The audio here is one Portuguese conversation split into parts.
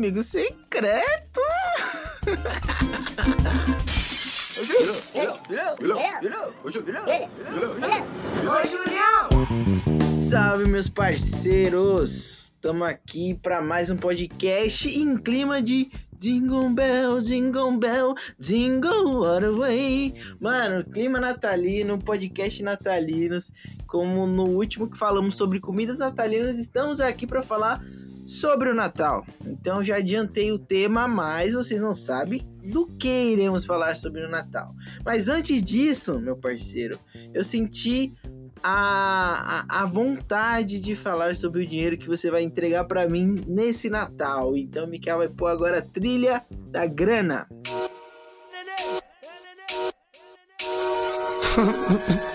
amigo secreto. Salve, meus parceiros! Estamos aqui para mais um podcast em clima de Jingle Bell, Jingle Bell, Jingle All the Way. Mano, clima natalino, podcast natalinos. Como no último que falamos sobre comidas natalinas, estamos aqui para falar sobre o Natal. Então já adiantei o tema, mas vocês não sabem do que iremos falar sobre o Natal. Mas antes disso, meu parceiro, eu senti a, a, a, vontade de falar sobre o dinheiro que você vai entregar para mim nesse Natal. Então, Mikael vai pôr agora a trilha da grana.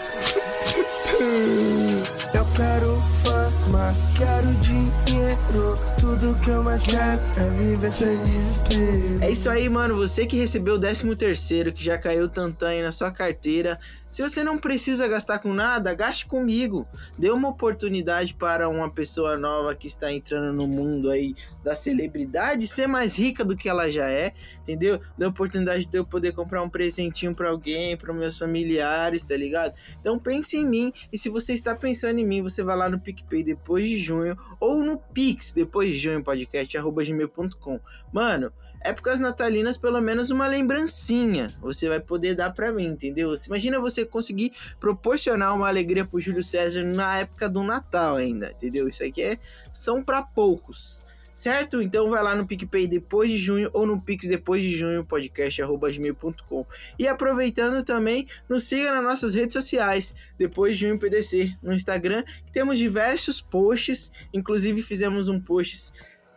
quero dinheiro. Tudo que eu mais quero é viver sem desespero. É isso aí, mano. Você que recebeu o 13 terceiro, que já caiu tantã aí na sua carteira, se você não precisa gastar com nada, gaste comigo. Dê uma oportunidade para uma pessoa nova que está entrando no mundo aí da celebridade ser mais rica do que ela já é, entendeu? Dê oportunidade de eu poder comprar um presentinho para alguém, para meus familiares, tá ligado? Então pense em mim e se você está pensando em mim, você vai lá no PicPay depois de junho ou no Pix depois de junho podcast gmail.com. Mano, épocas natalinas, pelo menos uma lembrancinha você vai poder dar para mim, entendeu? Imagina você conseguir proporcionar uma alegria pro Júlio César na época do Natal ainda, entendeu? Isso aqui é são para poucos. Certo? Então vai lá no PicPay depois de junho ou no Pix depois de junho, podcast.gmail.com. E aproveitando também, nos siga nas nossas redes sociais, depois de junho PDC, no Instagram, que temos diversos posts, inclusive fizemos um post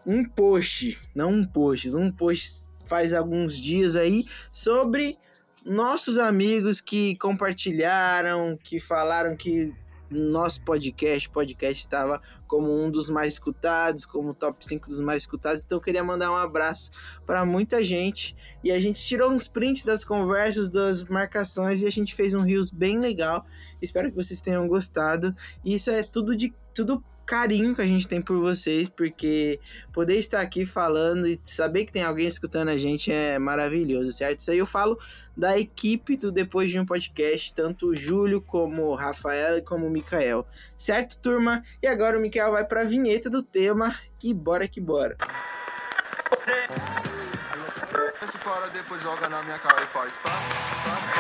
um post, não um post, um post faz alguns dias aí sobre nossos amigos que compartilharam, que falaram que nosso podcast, podcast estava como um dos mais escutados, como top 5 dos mais escutados. Então eu queria mandar um abraço para muita gente e a gente tirou uns prints das conversas, das marcações e a gente fez um rios bem legal. Espero que vocês tenham gostado. E isso é tudo de tudo carinho que a gente tem por vocês, porque poder estar aqui falando e saber que tem alguém escutando a gente é maravilhoso, certo? Isso aí eu falo da equipe do Depois de um Podcast, tanto o Júlio como o Rafael e como o Mikael, certo, turma? E agora o Mikael vai para a vinheta do tema e bora que bora. Depois joga na minha cara e faz pá, pá,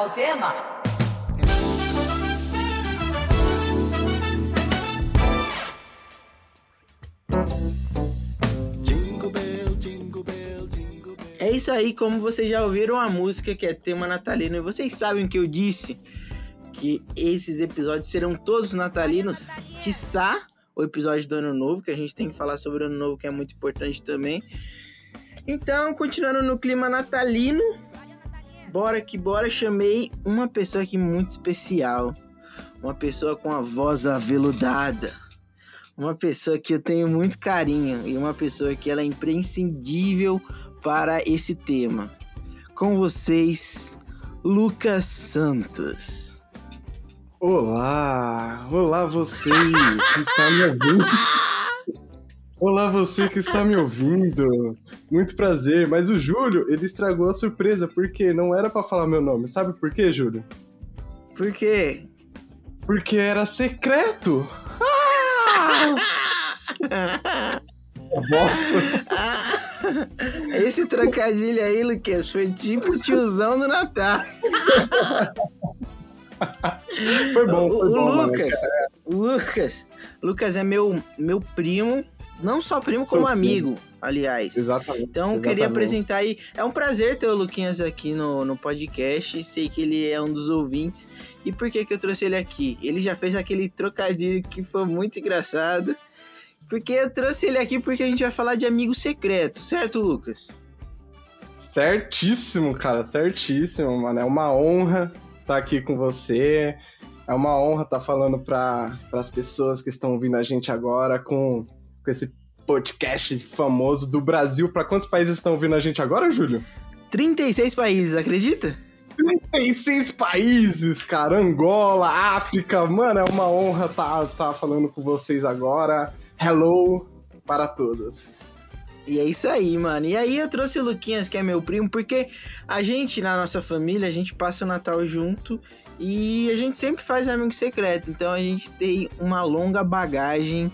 qual é o tema? É isso aí, como vocês já ouviram a música que é tema natalino, e vocês sabem que eu disse que esses episódios serão todos natalinos, quiçá o episódio do Ano Novo, que a gente tem que falar sobre o Ano Novo, que é muito importante também. Então, continuando no clima natalino, bora que bora, chamei uma pessoa aqui muito especial. Uma pessoa com a voz aveludada. Uma pessoa que eu tenho muito carinho e uma pessoa que ela é imprescindível para esse tema. Com vocês, Lucas Santos. Olá, olá você que está me ouvindo. Olá você que está me ouvindo. Muito prazer, mas o Júlio, ele estragou a surpresa porque não era para falar meu nome. Sabe por quê, Júlio? Por quê? Porque era secreto. Ah! Bosta. Esse trocadilho aí, Lucas, foi tipo tiozão do Natal. Foi bom, foi o, bom. o mano. Lucas, o Lucas, Lucas é meu meu primo, não só primo Seu como primo. amigo, aliás. Exatamente. Então, eu queria exatamente. apresentar aí. É um prazer ter o Luquinhas aqui no, no podcast. Sei que ele é um dos ouvintes. E por que, que eu trouxe ele aqui? Ele já fez aquele trocadilho que foi muito engraçado. Porque eu trouxe ele aqui porque a gente vai falar de amigo secreto, certo, Lucas? Certíssimo, cara, certíssimo, mano. É uma honra estar aqui com você. É uma honra estar falando para as pessoas que estão ouvindo a gente agora com, com esse podcast famoso do Brasil. Pra quantos países estão ouvindo a gente agora, Júlio? 36 países, acredita? 36 países, cara. Angola, África. Mano, é uma honra estar tá, tá falando com vocês agora. Hello para todos. E é isso aí, mano. E aí eu trouxe o Luquinhas, que é meu primo, porque a gente, na nossa família, a gente passa o Natal junto e a gente sempre faz amigo secreto. Então a gente tem uma longa bagagem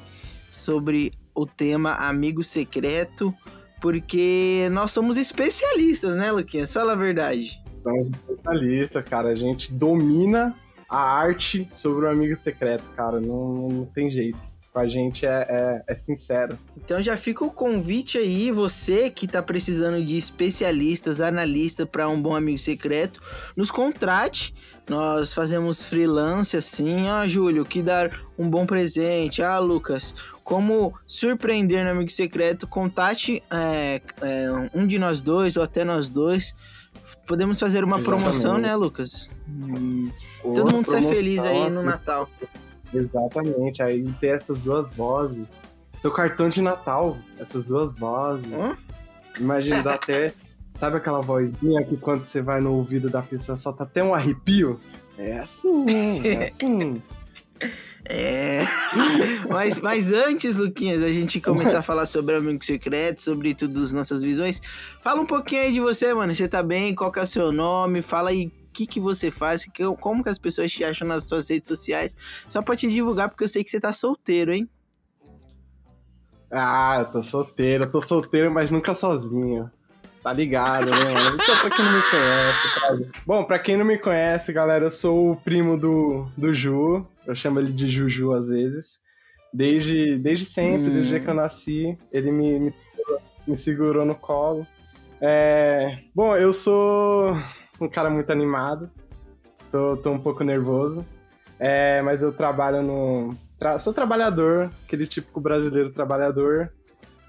sobre o tema amigo secreto, porque nós somos especialistas, né, Luquinhas? Fala a verdade. Somos especialistas, cara. A gente domina a arte sobre o amigo secreto, cara. Não, não tem jeito com a gente é, é, é, sincero. Então já fica o convite aí, você que tá precisando de especialistas, analistas para um bom amigo secreto, nos contrate. Nós fazemos freelance assim, ah, Júlio, que dar um bom presente, ah, Lucas, como surpreender no amigo secreto, contate é, é, um de nós dois ou até nós dois. Podemos fazer uma Exatamente. promoção, né, Lucas? Hum, todo mundo sai feliz aí no assim. Natal. Exatamente, aí ter essas duas vozes. Seu cartão de Natal, essas duas vozes. Hã? Imagina, dá até. Sabe aquela vozinha que quando você vai no ouvido da pessoa solta até um arrepio? É assim, é assim. É. mas, mas antes, Luquinhas, a gente começar a falar sobre o Amigo Secreto, sobre tudo as nossas visões, fala um pouquinho aí de você, mano. Você tá bem? Qual que é o seu nome? Fala aí que, que você faz, que, como que as pessoas te acham nas suas redes sociais, só pra te divulgar, porque eu sei que você tá solteiro, hein? Ah, eu tô solteiro, eu tô solteiro, mas nunca sozinho. Tá ligado, né, mano? Então, pra quem não me conhece, tá? Bom, pra quem não me conhece, galera, eu sou o primo do, do Ju. Eu chamo ele de Juju às vezes. Desde, desde sempre, hum. desde que eu nasci, ele me, me, segurou, me segurou no colo. É, bom, eu sou um cara muito animado. Tô, tô um pouco nervoso. É, mas eu trabalho no. Tra... Sou trabalhador, aquele típico brasileiro trabalhador.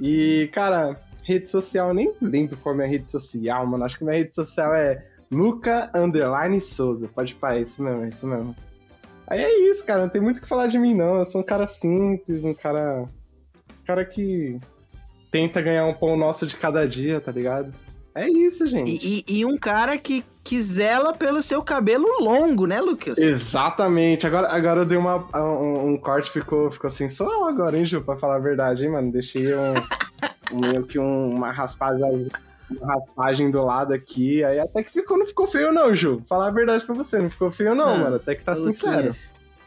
E, cara, rede social, nem lembro qual é a minha rede social, mano. Acho que minha rede social é Luca Underline Souza. Pode parar, é isso mesmo, é isso mesmo. Aí é isso, cara. Não tem muito o que falar de mim, não. Eu sou um cara simples, um cara. Um cara que tenta ganhar um pão nosso de cada dia, tá ligado? É isso, gente. E, e, e, um cara que, que zela pelo seu cabelo longo, né, Lucas? Exatamente. Agora, agora eu dei uma, um, um corte, ficou, ficou sensual agora, hein, Ju? Pra falar a verdade, hein, mano? Deixei um, meio que um, uma raspagem uma raspagem do lado aqui, aí até que ficou, não ficou feio não, Ju. Falar a verdade pra você, não ficou feio não, ah, mano. Até que tá sincero.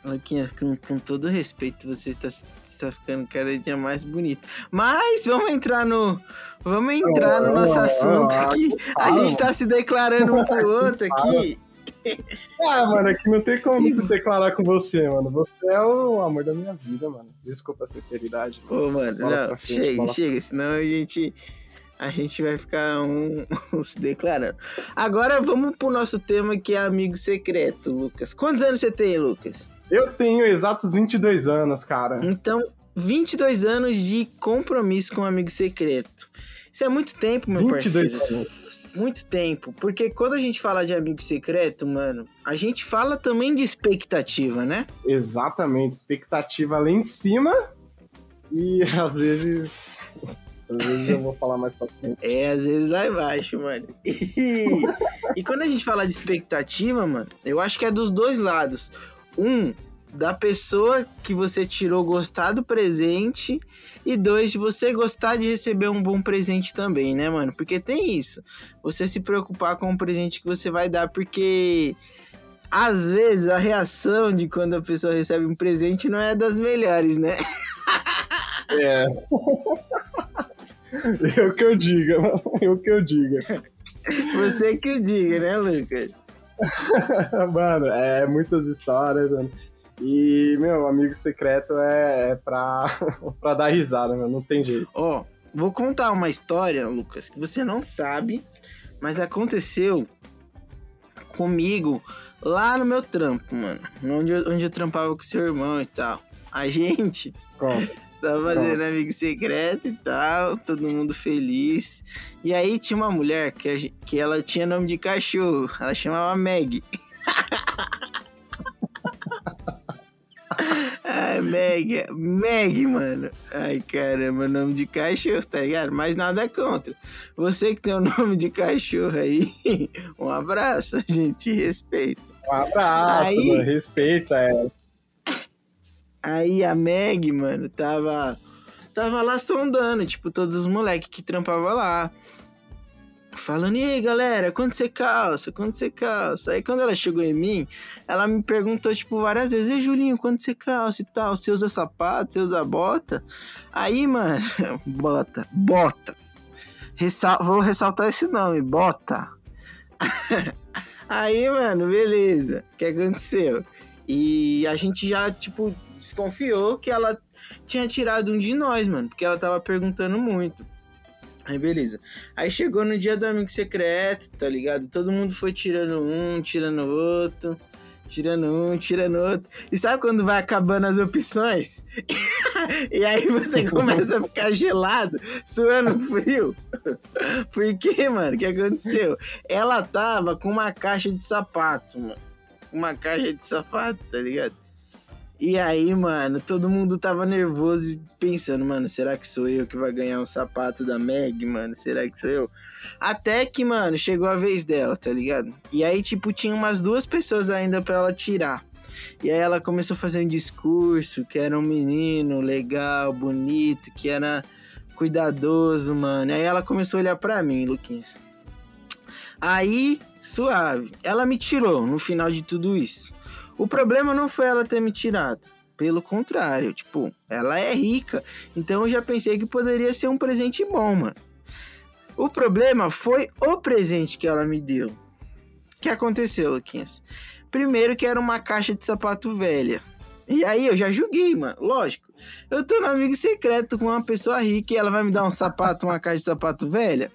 Luquinhas, com, com todo respeito, você tá, tá ficando cada dia mais bonito. Mas vamos entrar no. Vamos entrar no nosso assunto aqui. A gente tá se declarando um pro outro aqui. Ah, mano, aqui não tem como se declarar com você, mano. Você é o amor da minha vida, mano. Desculpa a sinceridade. Mano. Ô, mano, não, frente, chega, chega, senão a gente a gente vai ficar um, um, se declarando. Agora vamos pro nosso tema que é amigo secreto, Lucas. Quantos anos você tem, Lucas? Eu tenho exatos 22 anos, cara. Então, 22 anos de compromisso com um amigo secreto. Isso é muito tempo, meu 22 parceiro. Anos. Muito tempo. Porque quando a gente fala de amigo secreto, mano, a gente fala também de expectativa, né? Exatamente. Expectativa lá em cima e às vezes. Às vezes eu vou falar mais pra frente. É, às vezes lá embaixo, mano. E, e quando a gente fala de expectativa, mano, eu acho que é dos dois lados um, da pessoa que você tirou gostar do presente e dois, de você gostar de receber um bom presente também, né, mano? Porque tem isso. Você se preocupar com o presente que você vai dar, porque às vezes a reação de quando a pessoa recebe um presente não é das melhores, né? É. Eu que eu diga, eu que eu diga. Você que o diga, né, Lucas? mano, é muitas histórias, mano. E, meu, amigo secreto é, é pra, pra dar risada, meu, não tem jeito. Ó, oh, vou contar uma história, Lucas, que você não sabe, mas aconteceu comigo lá no meu trampo, mano. Onde eu, onde eu trampava com seu irmão e tal. A gente. Como? Tava fazendo amigo secreto e tal, todo mundo feliz. E aí tinha uma mulher que, a, que ela tinha nome de cachorro, ela chamava Meg. É Meg, Meg, mano. Ai, caramba, nome de cachorro, tá ligado? Mas nada contra. Você que tem o nome de cachorro aí, um abraço, a gente respeita. Um abraço, Aí- mano, respeita ela. Aí a Meg, mano, tava. Tava lá sondando, tipo, todos os moleques que trampavam lá. Falando, e aí, galera, quanto você calça? Quanto você calça? Aí quando ela chegou em mim, ela me perguntou, tipo, várias vezes, e Julinho, quanto você calça e tal? Você usa sapato? Você usa bota? Aí, mano, bota, bota. Ressal- Vou ressaltar esse nome, bota. Aí, mano, beleza. O que aconteceu? E a gente já, tipo, desconfiou que ela tinha tirado um de nós, mano, porque ela tava perguntando muito. Aí, beleza. Aí chegou no dia do amigo secreto, tá ligado? Todo mundo foi tirando um, tirando outro, tirando um, tirando outro. E sabe quando vai acabando as opções? e aí você começa a ficar gelado, suando frio. Por quê, mano? O que aconteceu? Ela tava com uma caixa de sapato, mano. Uma caixa de sapato, tá ligado? E aí, mano, todo mundo tava nervoso e pensando, mano, será que sou eu que vai ganhar um sapato da Meg, mano? Será que sou eu? Até que, mano, chegou a vez dela, tá ligado? E aí, tipo, tinha umas duas pessoas ainda pra ela tirar. E aí ela começou a fazer um discurso que era um menino legal, bonito, que era cuidadoso, mano. Aí ela começou a olhar pra mim, Luquinhas. Aí, suave. Ela me tirou no final de tudo isso. O problema não foi ela ter me tirado. Pelo contrário, tipo, ela é rica. Então eu já pensei que poderia ser um presente bom, mano. O problema foi o presente que ela me deu. O que aconteceu, Luquinhas? Primeiro que era uma caixa de sapato velha. E aí eu já julguei, mano. Lógico. Eu tô no amigo secreto com uma pessoa rica e ela vai me dar um sapato, uma caixa de sapato velha.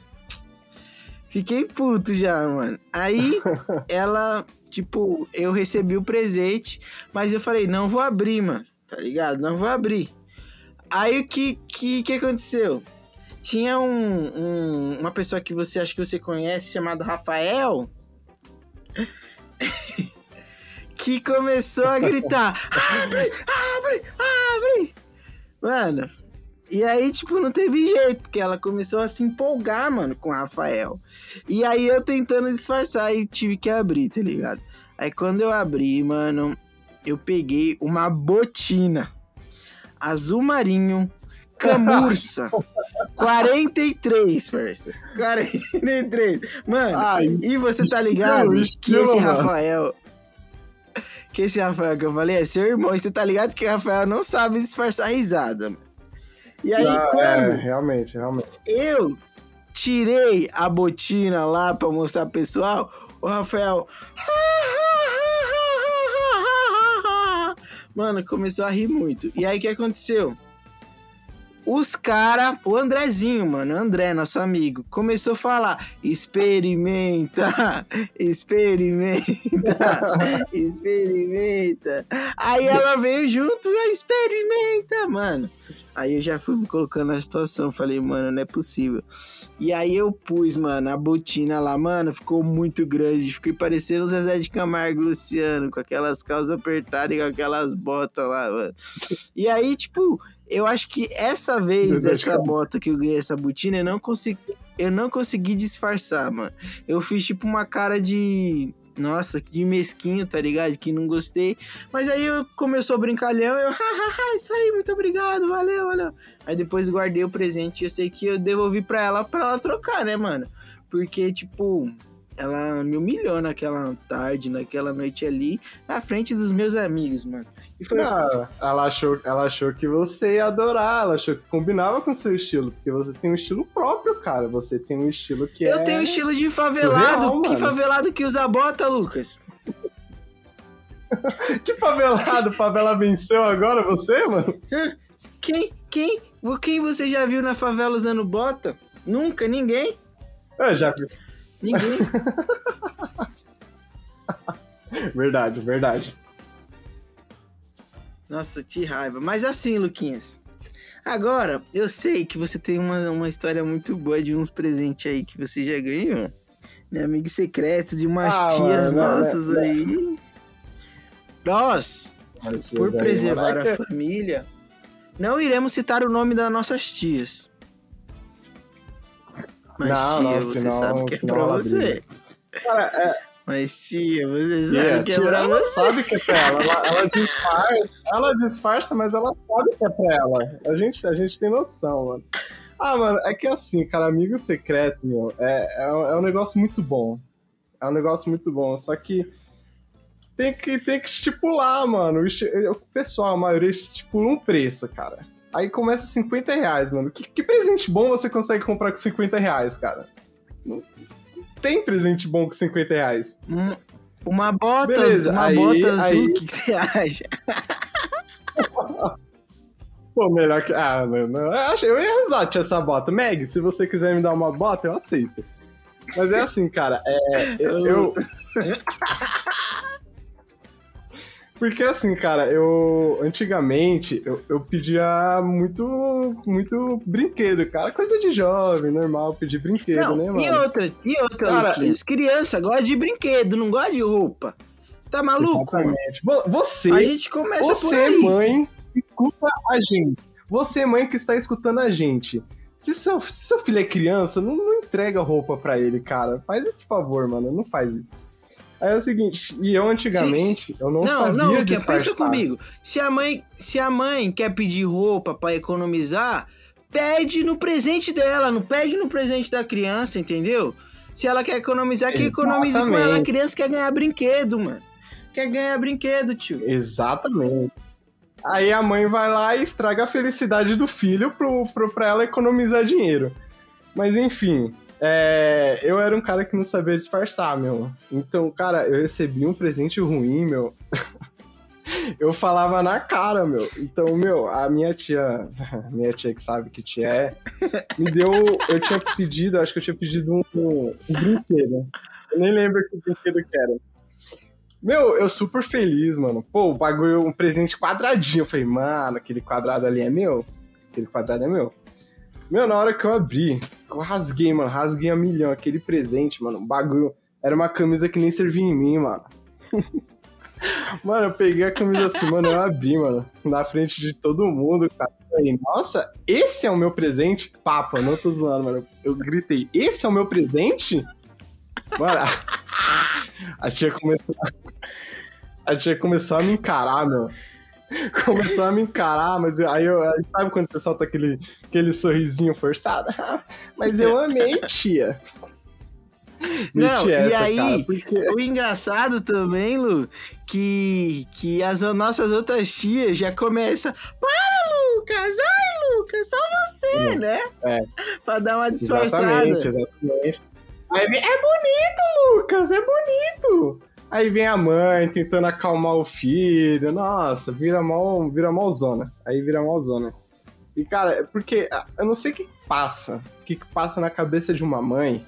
Fiquei puto já, mano. Aí ela, tipo, eu recebi o presente, mas eu falei, não vou abrir, mano. Tá ligado? Não vou abrir. Aí o que, que, que aconteceu? Tinha um, um- uma pessoa que você acha que você conhece, chamado Rafael, que começou a gritar: abre, abre, abre! Mano, e aí, tipo, não teve jeito, porque ela começou a se empolgar, mano, com o Rafael. E aí eu tentando disfarçar e tive que abrir, tá ligado? Aí quando eu abri, mano, eu peguei uma botina azul marinho, camurça, 43, parça. 43. Mano, Ai, e você tá ligado estilo, que esse mano. Rafael. Que esse Rafael que eu falei é seu irmão. E você tá ligado que o Rafael não sabe disfarçar risada. E aí, ah, quando é, realmente, realmente. eu tirei a botina lá pra mostrar pro pessoal, o Rafael. Mano, começou a rir muito. E aí o que aconteceu? Os cara, o Andrezinho, mano, André, nosso amigo, começou a falar: experimenta, experimenta, experimenta. Aí ela veio junto, "Ah, experimenta, mano. Aí eu já fui me colocando na situação, falei, mano, não é possível. E aí eu pus, mano, a botina lá, mano, ficou muito grande. Fiquei parecendo o Zezé de Camargo Luciano, com aquelas calças apertadas e com aquelas botas lá, mano. E aí, tipo, eu acho que essa vez dessa bota que eu ganhei essa botina, eu não consegui. Eu não consegui disfarçar, mano. Eu fiz tipo uma cara de. Nossa, de mesquinho, tá ligado? Que não gostei. Mas aí eu começou brincalhão, eu, hahaha, isso aí, muito obrigado, valeu, valeu. Aí depois guardei o presente e eu sei que eu devolvi pra ela pra ela trocar, né, mano? Porque, tipo, ela me humilhou naquela tarde, naquela noite ali, na frente dos meus amigos, mano. E foi. Ah, ela, achou, ela achou que você ia adorar, ela achou que combinava com o seu estilo, porque você tem um estilo próprio, cara. Você tem um estilo que eu é. tenho estilo de favelado. surreal, que mano. favelado que usa bota, Lucas? Que favelado, favela venceu agora você, mano? Quem, quem, quem você já viu na favela usando bota? Nunca, ninguém. É, já. Ninguém. Verdade, verdade. Nossa, que raiva. Mas assim, Luquinhas. Agora, eu sei que você tem uma, uma história muito boa de uns presentes aí que você já ganhou. Né? Amigos secretos de umas Ah, tias mano, não, nossas né, aí. Nossa, Mas, Por preservar é a família, não iremos citar o nome das nossas tias. Mas Não, tia, não, você senão- sabe que é pra você. Cara, é, Mas tia, você sabe a que é tia, pra ela você. sabe que é pra ela. Ela, ela disfarça, ela disfarça, mas ela sabe que é pra ela. A gente, a gente tem noção, mano. Ah, mano, é que assim, cara, amigo secreto, meu, é, é, um- é um negócio muito bom. É um negócio muito bom. Só que tem que, tem que estipular, mano. O pessoal, a maioria, estipula um preço, cara. Aí começa 50 reais, mano. Que, que presente bom você consegue comprar com 50 reais, cara? Não tem presente bom com 50 reais. Um- Uma bota, Beleza, uma aí- bota azul, aí- o que, que você acha? Pô, melhor que. Ah, mano, eu, ia usar essa bota. Meg, se você quiser me dar uma bota, eu aceito. Mas é assim, cara, é. Eu. eu- Porque assim, cara, eu. Antigamente, eu, eu pedia muito. Muito brinquedo, cara. Coisa de jovem, normal, pedir brinquedo, Não, né, e mano? outra, e outra, Cara, Luquinhas? Criança gosta de brinquedo, não gosta de roupa. Tá maluco? Exatamente. Você. A gente começa Você, mãe, escuta a gente. Você, mãe, que está escutando a gente. Se seu, se seu filho é criança, não, não entrega roupa pra ele, cara. Faz esse favor, mano. Não faz isso. Aí é o seguinte, e eu antigamente, eu não, Não, sabia não, disfarçar. pensa comigo. Se a mãe, se a mãe quer pedir roupa pra economizar, pede no presente dela, não pede no presente da criança, entendeu? Se ela quer economizar, que economize com ela. A criança quer ganhar brinquedo, mano. Quer ganhar brinquedo, tio. Exatamente. Aí a mãe vai lá e estraga a felicidade do filho pro, pro, pra ela economizar dinheiro. Mas enfim, é, eu era um cara que não sabia disfarçar, meu. Então, cara, eu recebi um presente ruim, meu. eu falava na cara, meu. Então, meu, a minha tia, minha tia que sabe que tia é, me deu. Eu tinha pedido, acho que eu tinha pedido um, um brinquedo. Eu nem lembro que brinquedo que era. Meu, eu super feliz, mano. Pô, o bagulho, um presente quadradinho. Eu falei, mano, aquele quadrado ali é meu? Aquele quadrado é meu? Meu, na hora que eu abri, eu rasguei, mano. Rasguei a milhão. Aquele presente, mano. O bagulho era uma camisa que nem servia em mim, mano. mano, eu peguei a camisa assim, mano. Eu abri, mano. Na frente de todo mundo, cara. Falei, nossa, esse é o meu presente? Papo, eu não tô zoando, mano. Eu gritei, esse é o meu presente? Mano, a tia começou. A tia começou a me encarar, meu. Começou a me encarar, mas aí eu. aí Sabe quando o pessoal tá aquele, aquele sorrisinho forçado? Mas eu amei, tia. Não, Meti e essa, aí- cara, porque O engraçado também, Lu, que, que as nossas outras tias já começam. Para, Lucas! Ai, Lucas, só você, né? É. Pra dar uma disfarçada. Exatamente, exatamente. Aí é bonito, Lucas, é bonito. Aí vem a mãe tentando acalmar o filho. Nossa, vira mal, vira malzona. Aí vira malzona. E, cara, é porque ah, eu não sei o que passa. O que passa na cabeça de uma mãe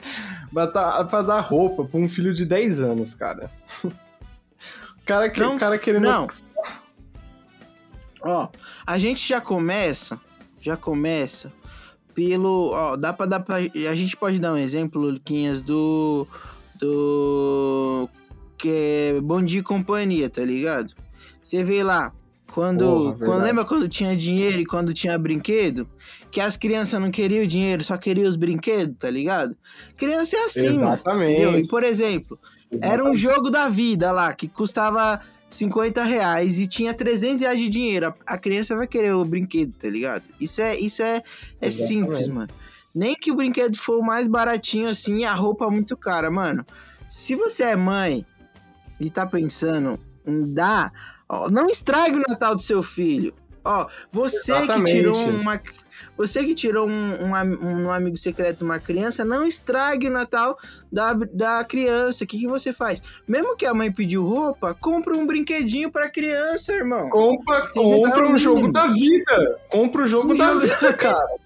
pra, dar- pra dar roupa pra um filho de 10 anos, cara. O cara, que, Não, cara querendo. não. Ó, a gente já começa, já começa pelo, ó, dá pra dar pra, a gente pode dar um exemplo, Luquinhas, do do que é Bom Dia e Companhia, tá ligado? Você vê lá quando, Porra, quando lembra quando tinha dinheiro e quando tinha brinquedo, que as crianças não queriam o dinheiro, só queriam os brinquedos, tá ligado? Criança é assim, mano, Exatamente. entendeu? E por exemplo, era um jogo da vida lá, que custava 50 reais e tinha 300 reais de dinheiro. A, a criança vai querer o brinquedo, tá ligado? Isso é, isso é, é Exatamente. simples, mano. Nem que o brinquedo for o mais baratinho assim e a roupa muito cara, mano. Se você é mãe e tá pensando em dar, ó, não estrague o Natal do seu filho. Ó, você que Exatamente. tirou uma. Você que tirou um, um, um amigo secreto de uma criança, não estrague o Natal da, da criança. O que, que você faz? Mesmo que a mãe pediu roupa, compra um brinquedinho pra criança, irmão. Compra, compra É um jogo da vida. Compra o jogo Um da jogo- vida, cara.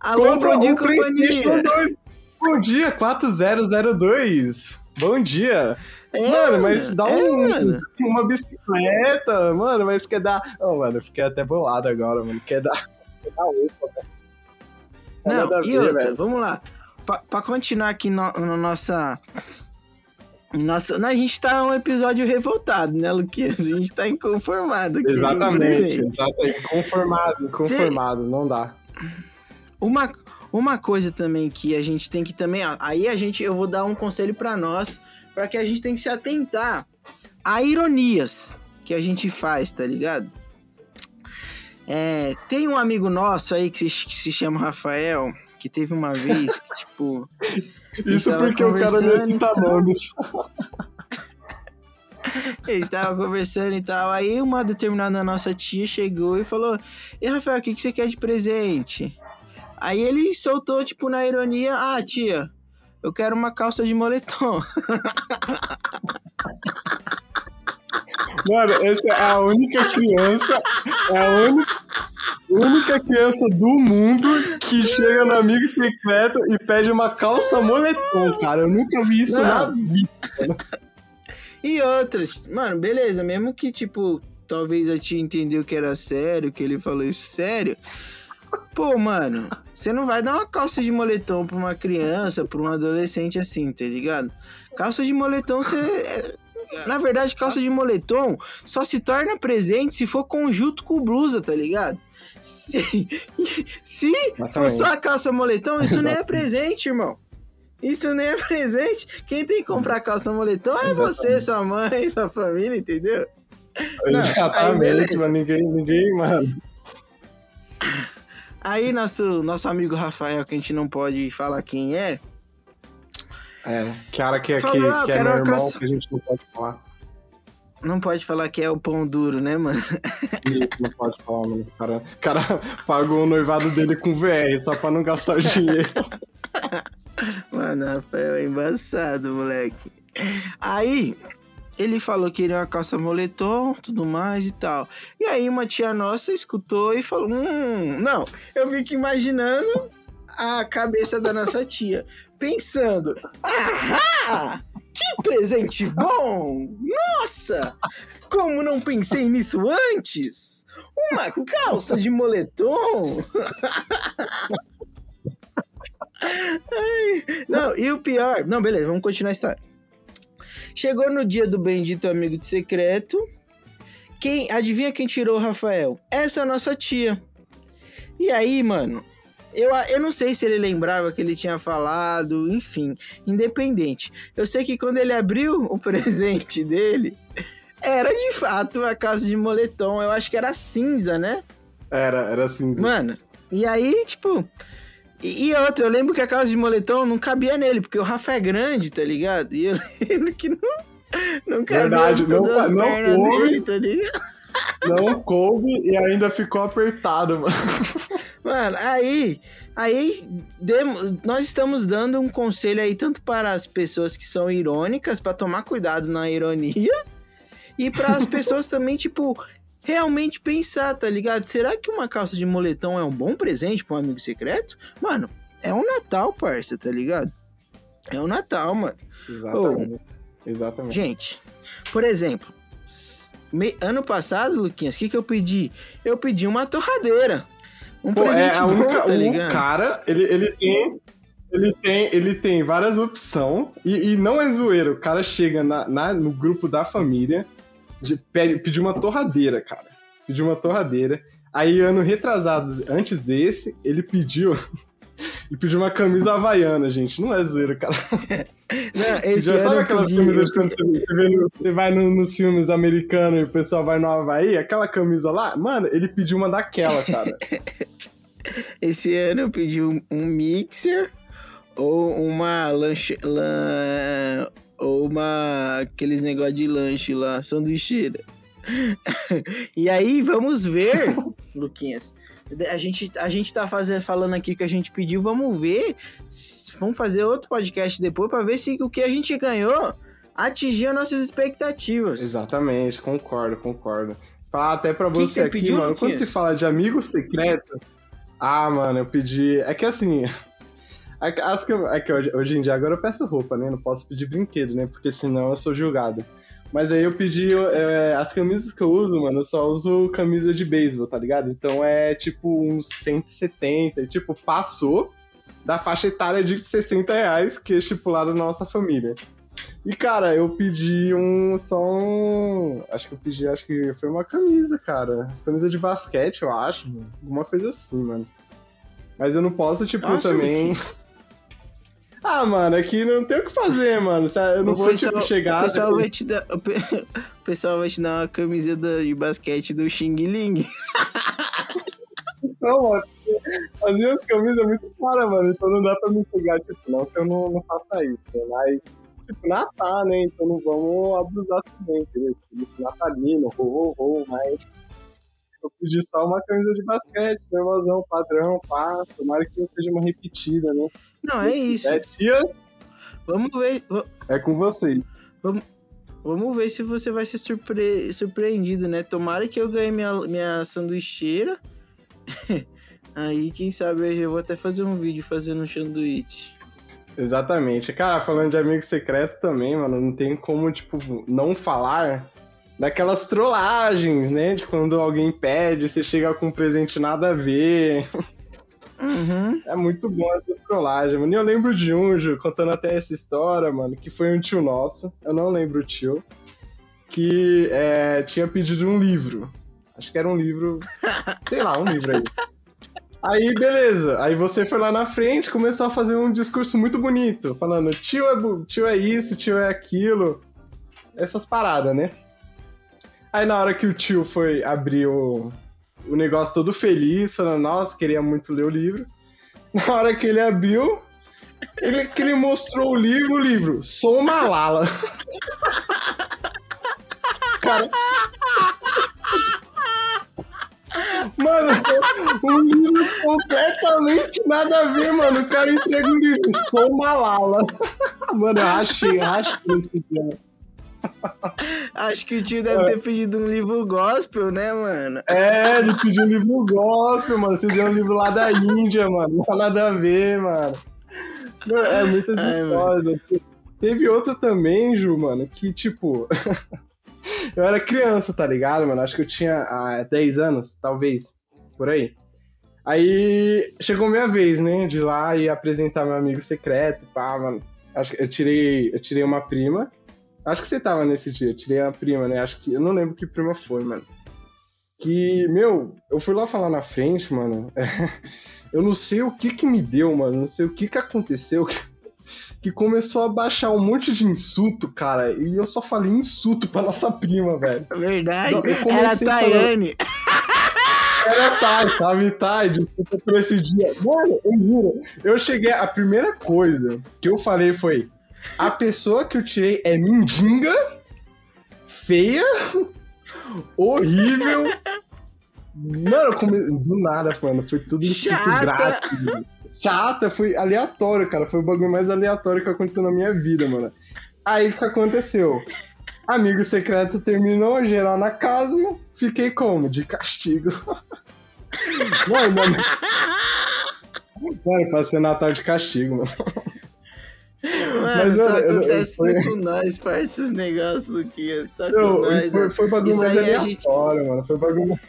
Alô, Compra bom dia, um companhia. 2. Bom dia, 4002. Bom dia. É, mano, mas dá é, um, mano. uma bicicleta, mano, mas quer dar. Oh, mano, eu fiquei até bolado agora, mano. Quer dar. Quer dar velho. Não, e outra, velho. vamos lá. Pra, pra continuar aqui no, no nossa. Nossa, a gente tá um episódio revoltado, né, Luquinhas? A gente tá inconformado aqui. Exatamente, exatamente. Conformado, conformado, não dá. Uma, uma coisa também que a gente tem que também. Aí a gente, eu vou dar um conselho pra nós, pra que a gente tem que se atentar a ironias que a gente faz, tá ligado? É, tem um amigo nosso aí que se, que se chama Rafael, que teve uma vez que, tipo. Isso tava porque o cara não e tal. nomes. Eles estavam conversando e tal. Aí uma determinada nossa tia chegou e falou: E Rafael, o que, que você quer de presente? Aí ele soltou, tipo, na ironia: Ah, tia, eu quero uma calça de moletom. Mano, essa é a única criança, é a única, única criança do mundo que chega no amigo secreto e pede uma calça moletom, cara. Eu nunca vi isso Não. na vida. E outras. Mano, beleza, mesmo que, tipo, talvez a tia entendeu que era sério, que ele falou isso sério. Pô, mano, você não vai dar uma calça de moletom pra uma criança, pra um adolescente assim, tá ligado? Calça de moletom, você. é- Na verdade, calça de moletom só se torna presente se for conjunto com blusa, tá ligado? Se, se for só a calça moletom, isso nem é presente, irmão. Isso nem é presente. Quem tem que comprar calça moletom é você, sua mãe, sua família, entendeu? Não, Exatamente, mas ninguém, ninguém, mano. Aí nosso, nosso amigo Rafael, que a gente não pode falar quem é, É, cara que, que, Falou, ah, que é meu irmão, calça- que a gente não pode falar. não pode falar que é o pão duro, né, mano? Isso, não pode falar, mano. O cara, o cara pagou o noivado dele com VR só pra não gastar o dinheiro. Mano, Rafael é embaçado, moleque. Aí, ele falou que queria uma calça moletom, tudo mais e tal. E aí, uma tia nossa escutou e falou: Hum, não. Eu fico imaginando a cabeça da nossa tia, pensando: Ahá! Que presente bom! Nossa! Como não pensei nisso antes? Uma calça de moletom? Não, e o pior. Não, beleza, vamos continuar a história. Chegou no dia do bendito amigo de secreto. Quem. Adivinha quem tirou o Rafael? Essa é a nossa tia. E aí, mano. Eu, eu não sei se ele lembrava que ele tinha falado, enfim, independente. Eu sei que quando ele abriu o presente dele, era de fato uma calça de moletom. Eu acho que era cinza, né? Era, era assim. Mano, e aí, tipo. E, e outra, eu lembro que a calça de moletom não cabia nele, porque o Rafa é grande, tá ligado? E eu lembro que não, não cabia Verdade, não- as não pernas coube. dele, tá ligado? Não coube e ainda ficou apertado, mano. Mano, aí, aí demo- nós estamos dando um conselho aí tanto para as pessoas que são irônicas, pra tomar cuidado na ironia, e para as pessoas também, tipo, realmente pensar, tá ligado? Será que uma calça de moletom é um bom presente para um amigo secreto? Mano, é um Natal, parça, tá ligado? É um Natal, mano. Exatamente. Exatamente. Gente, por exemplo, me- ano passado, Luquinhas, o que, que eu pedi? Eu pedi uma torradeira. Um Pô, é presente a bom, única, tá o ligado? cara, ele, ele tem. Ele tem, ele tem várias opções e, e não é zoeiro. O cara chega na, na- no grupo da família, de, pede, pediu uma torradeira, cara. Pediu uma torradeira. Aí, ano retrasado, antes desse, ele pediu. Ele pediu uma camisa havaiana, gente. Não é zoeiro, cara. Não, esse Já sabe aquelas pedi- camisas de quando você, no- você vai no- nos filmes americanos e o pessoal vai no Havaí? Aquela camisa lá? Mano, ele pediu uma daquela, cara. Esse ano eu pedi um, um mixer ou uma lanche. lan- ou uma. aqueles negócios de lanche lá, sanduicheira. e aí, vamos ver, Luquinhas. A gente, a gente tá fazer, falando aqui que a gente pediu, vamos ver. Vamos fazer outro podcast depois pra ver se o que a gente ganhou atingiu nossas expectativas. Exatamente, concordo, concordo. Falar até pra você você aqui, pediu, mano, quando se fala de amigo secreto. Ah, mano, eu pedi. É que assim. É que- As, cam- é que hoje, hoje em dia agora eu peço roupa, né? Não posso pedir brinquedo, né? Porque senão eu sou julgado. Mas aí eu pedi. é, as camisas que eu uso, mano, eu só uso camisa de beisebol, tá ligado? Então é tipo uns 170. E, tipo, passou da faixa etária de 60 reais que é estipulada na nossa família. E, cara, eu pedi um. Só um. Acho que eu pedi, acho que foi uma camisa, cara. Camisa de basquete, eu acho, mano. Alguma coisa assim, mano. Mas eu não posso, tipo, Nossa, também. Ah, mano, aqui não tem o que fazer, mano. Eu não O vou, pessoal- tipo, chegar. O pessoal, vai te dar, o pe- o pessoal vai te dar uma camiseta de basquete do Xing Ling. Não, mano. As minhas camisas é muito cara, mano. Então não dá pra me pegar, tipo, não, que eu não, não faça isso. Né? Mas, tipo, Natal, né? Então não vamos abusar também, entendeu? Tipo, natalino, ho, mas. Eu pedi só uma camisa de basquete, nervosão, padrão, pá. Tomara que não seja uma repetida, né? Não, é isso. É, tia, Vamos ver. é com vocês. Vamos ver se você vai ser surpre... surpreendido, né? Tomara que eu ganhe minha, minha sanduicheira. Aí, quem sabe, eu vou até fazer um vídeo fazendo um sanduíche. Exatamente. Cara, falando de amigo secreto também, mano, não tem como, tipo, não falar daquelas trollagens, né? De quando alguém pede, você chega com um presente nada a ver. Uhum. É muito bom essas trollagens, mano. E eu lembro de um, Ju, contando até essa história, mano, que foi um tio nosso, eu não lembro o tio, que é, tinha pedido um livro. Acho que era um livro, sei lá, um livro aí. Aí, beleza. Aí você foi lá na frente, começou a fazer um discurso muito bonito, falando tio é, tio é isso, tio é aquilo. Essas paradas, né? Aí na hora que o tio foi abrir o, o negócio todo feliz, falando, nossa, queria muito ler o livro. Na hora que ele abriu, ele, que ele mostrou o livro, o livro, Sou Malala. Cara. Mano, um livro completamente nada a ver, mano. O cara entrega um livro, Sou Malala. Mano, eu achei, achei esse dia. Acho que o tio deve ter pedido um livro gospel, né, mano? É, ele pediu um livro gospel, mano. Você deu um livro lá da Índia, mano. Não tem nada a ver, mano. Mano, É muitas Ai, histórias. aqui. Teve outra também, Ju, mano, que tipo. eu era criança, tá ligado, mano? Acho que eu tinha ah, 10 anos, talvez. Por aí. Aí chegou minha vez, né? De ir lá e apresentar meu amigo secreto, pá, mano. Acho que eu tirei, eu tirei uma prima. Acho que você tava nesse dia, eu tirei a prima, né? Acho que. Eu não lembro que prima foi, mano. Que, meu, eu fui lá falar na frente, mano. eu não sei o que que me deu, mano. Não sei o que que aconteceu. Que, que começou a baixar um monte de insulto, cara. E eu só falei insulto pra nossa prima, velho. Verdade. Não, Era a Tayane. Era Thay, sabe? Thay, desculpa por esse dia. Mano, eu juro. Eu cheguei. A primeira coisa que eu falei foi: a pessoa que eu tirei é mendiga, feia, horrível. Mano, come... do nada, mano. Foi tudo Chata. grátis. Chata, foi aleatório, cara. Foi o bagulho mais aleatório que aconteceu na minha vida, mano. Aí o que aconteceu? Amigo secreto terminou, geral na casa, fiquei como? De castigo. Mano, mano. Mano, passei Natal de castigo, mano. Mano, Mas, só eu- eu- acontece foi- com nós, parça, esses negócios aqui. Só com Não, nós. foi, foi bagulho mais aí a gente- aleatório, mano. Foi bagulho.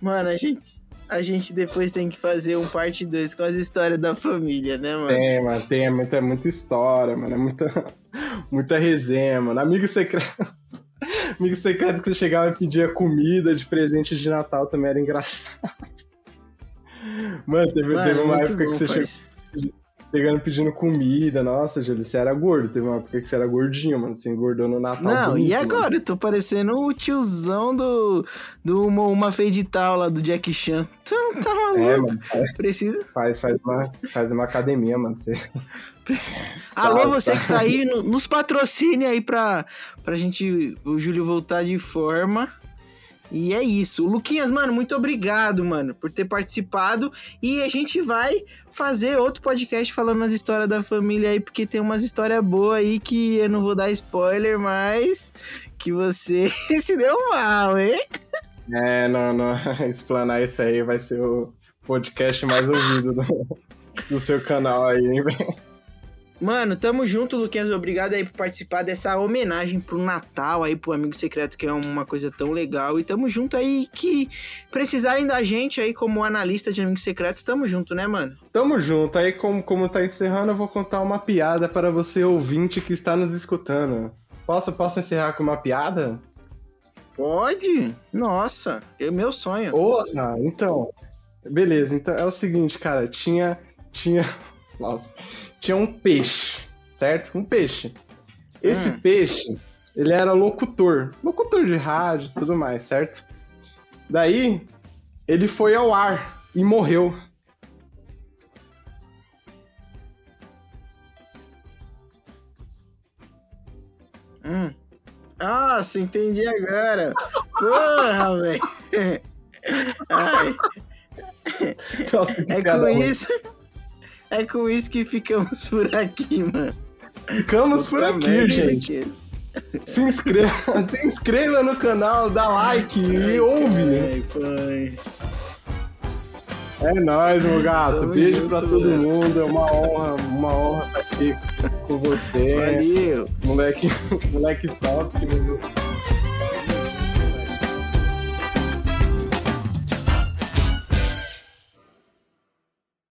Mano, a gente, a gente depois tem que fazer um parte 2 com as histórias da família, né, mano? Tem, mano, tem é muita, muita história, mano. É muita, muita resenha, mano. Amigo secreto. Amigo secreto que você chegava e pedia comida de presente de Natal também era engraçado. Mano, teve, Mano, teve uma época bom, que você chegou. Parça. Chegando pedindo comida, nossa, Júlio, você era gordo. Teve uma época que você era gordinho, mano. Você engordou no Natal. Não, bonito, e mano. agora? Eu tô parecendo o tiozão do, do uma, uma Tal lá do Jack Chan. Tá, tá maluco? É, mano. faz- Precisa. Faz, faz, uma, faz uma academia, mano. Você... Alô, Tá, você tá. que está aí, no- nos patrocine aí pra, pra gente, o Júlio voltar de forma. E é isso. Luquinhas, mano, muito obrigado, mano, por ter participado. E a gente vai fazer outro podcast falando as histórias da família aí, porque tem umas histórias boas aí que eu não vou dar spoiler, mas que você se deu mal, hein? É, não, não. Explanar isso aí vai ser o podcast mais ouvido do, do seu canal aí, hein, velho? Mano, tamo junto, Luquinhas. Obrigado aí por participar dessa homenagem pro Natal aí, pro Amigo Secreto, que é uma coisa tão legal. E tamo junto aí que precisarem da gente aí como analista de Amigo Secreto, tamo junto, né, mano? Tamo junto. Aí, como, como tá encerrando, eu vou contar uma piada para você, ouvinte, que está nos escutando. Posso, posso encerrar com uma piada? Pode? Nossa, é meu sonho. Porra, então. Beleza, então é o seguinte, cara. Tinha. Tinha. Nossa. Tinha um peixe, certo? Um peixe. Esse Hum. peixe, ele era locutor. Locutor de rádio e tudo mais, certo? Daí, ele foi ao ar e morreu. Hum. Nossa, entendi agora. Porra, velho. Nossa, que É com isso. É com isso que ficamos por aqui, mano. Ficamos por Puta aqui, merda, gente. Se inscreva, se inscreva no canal, dá like e ouve. Ai. É nóis, meu gato. Tamo Beijo junto, pra todo velho. mundo. É uma honra, uma honra estar aqui com você. Valeu. Moleque, moleque top. meu.